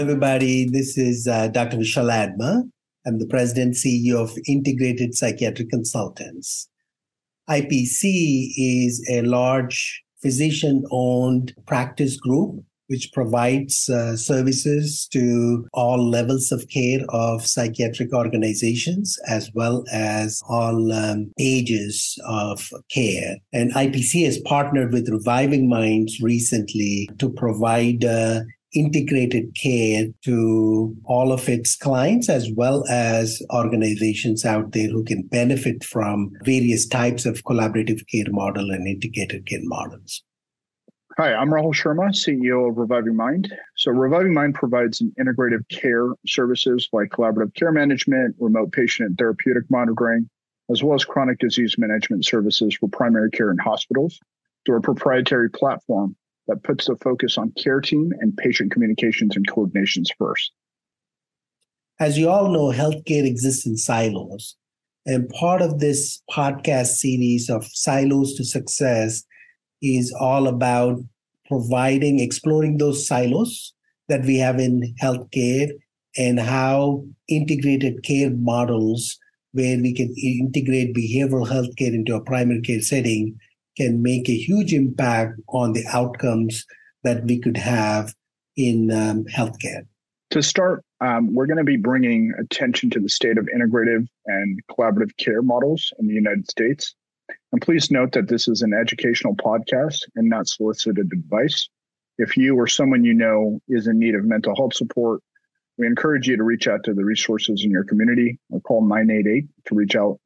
everybody. This is uh, Dr. Vishal Adma. I'm the president CEO of Integrated Psychiatric Consultants. IPC is a large physician owned practice group which provides uh, services to all levels of care of psychiatric organizations as well as all um, ages of care. And IPC has partnered with Reviving Minds recently to provide uh, integrated care to all of its clients as well as organizations out there who can benefit from various types of collaborative care model and integrated care models. Hi, I'm Rahul Sharma, CEO of Reviving Mind. So, Reviving Mind provides an integrative care services like collaborative care management, remote patient and therapeutic monitoring, as well as chronic disease management services for primary care and hospitals through a proprietary platform that puts the focus on care team and patient communications and coordinations first. As you all know, healthcare exists in silos. And part of this podcast series of Silos to Success is all about providing, exploring those silos that we have in healthcare and how integrated care models, where we can integrate behavioral healthcare into a primary care setting, can make a huge impact on the outcomes that we could have in um, healthcare. To start, um, we're going to be bringing attention to the state of integrative and collaborative care models in the United States. And please note that this is an educational podcast and not solicited advice. If you or someone you know is in need of mental health support, we encourage you to reach out to the resources in your community or call 988 to reach out,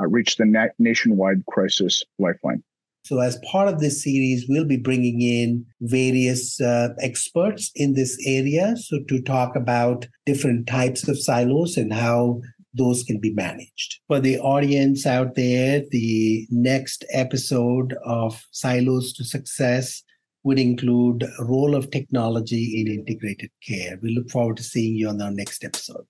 uh, reach the na- nationwide crisis lifeline. So, as part of this series, we'll be bringing in various uh, experts in this area. So, to talk about different types of silos and how those can be managed. For the audience out there, the next episode of Silos to Success would include role of technology in integrated care. We look forward to seeing you on our next episode.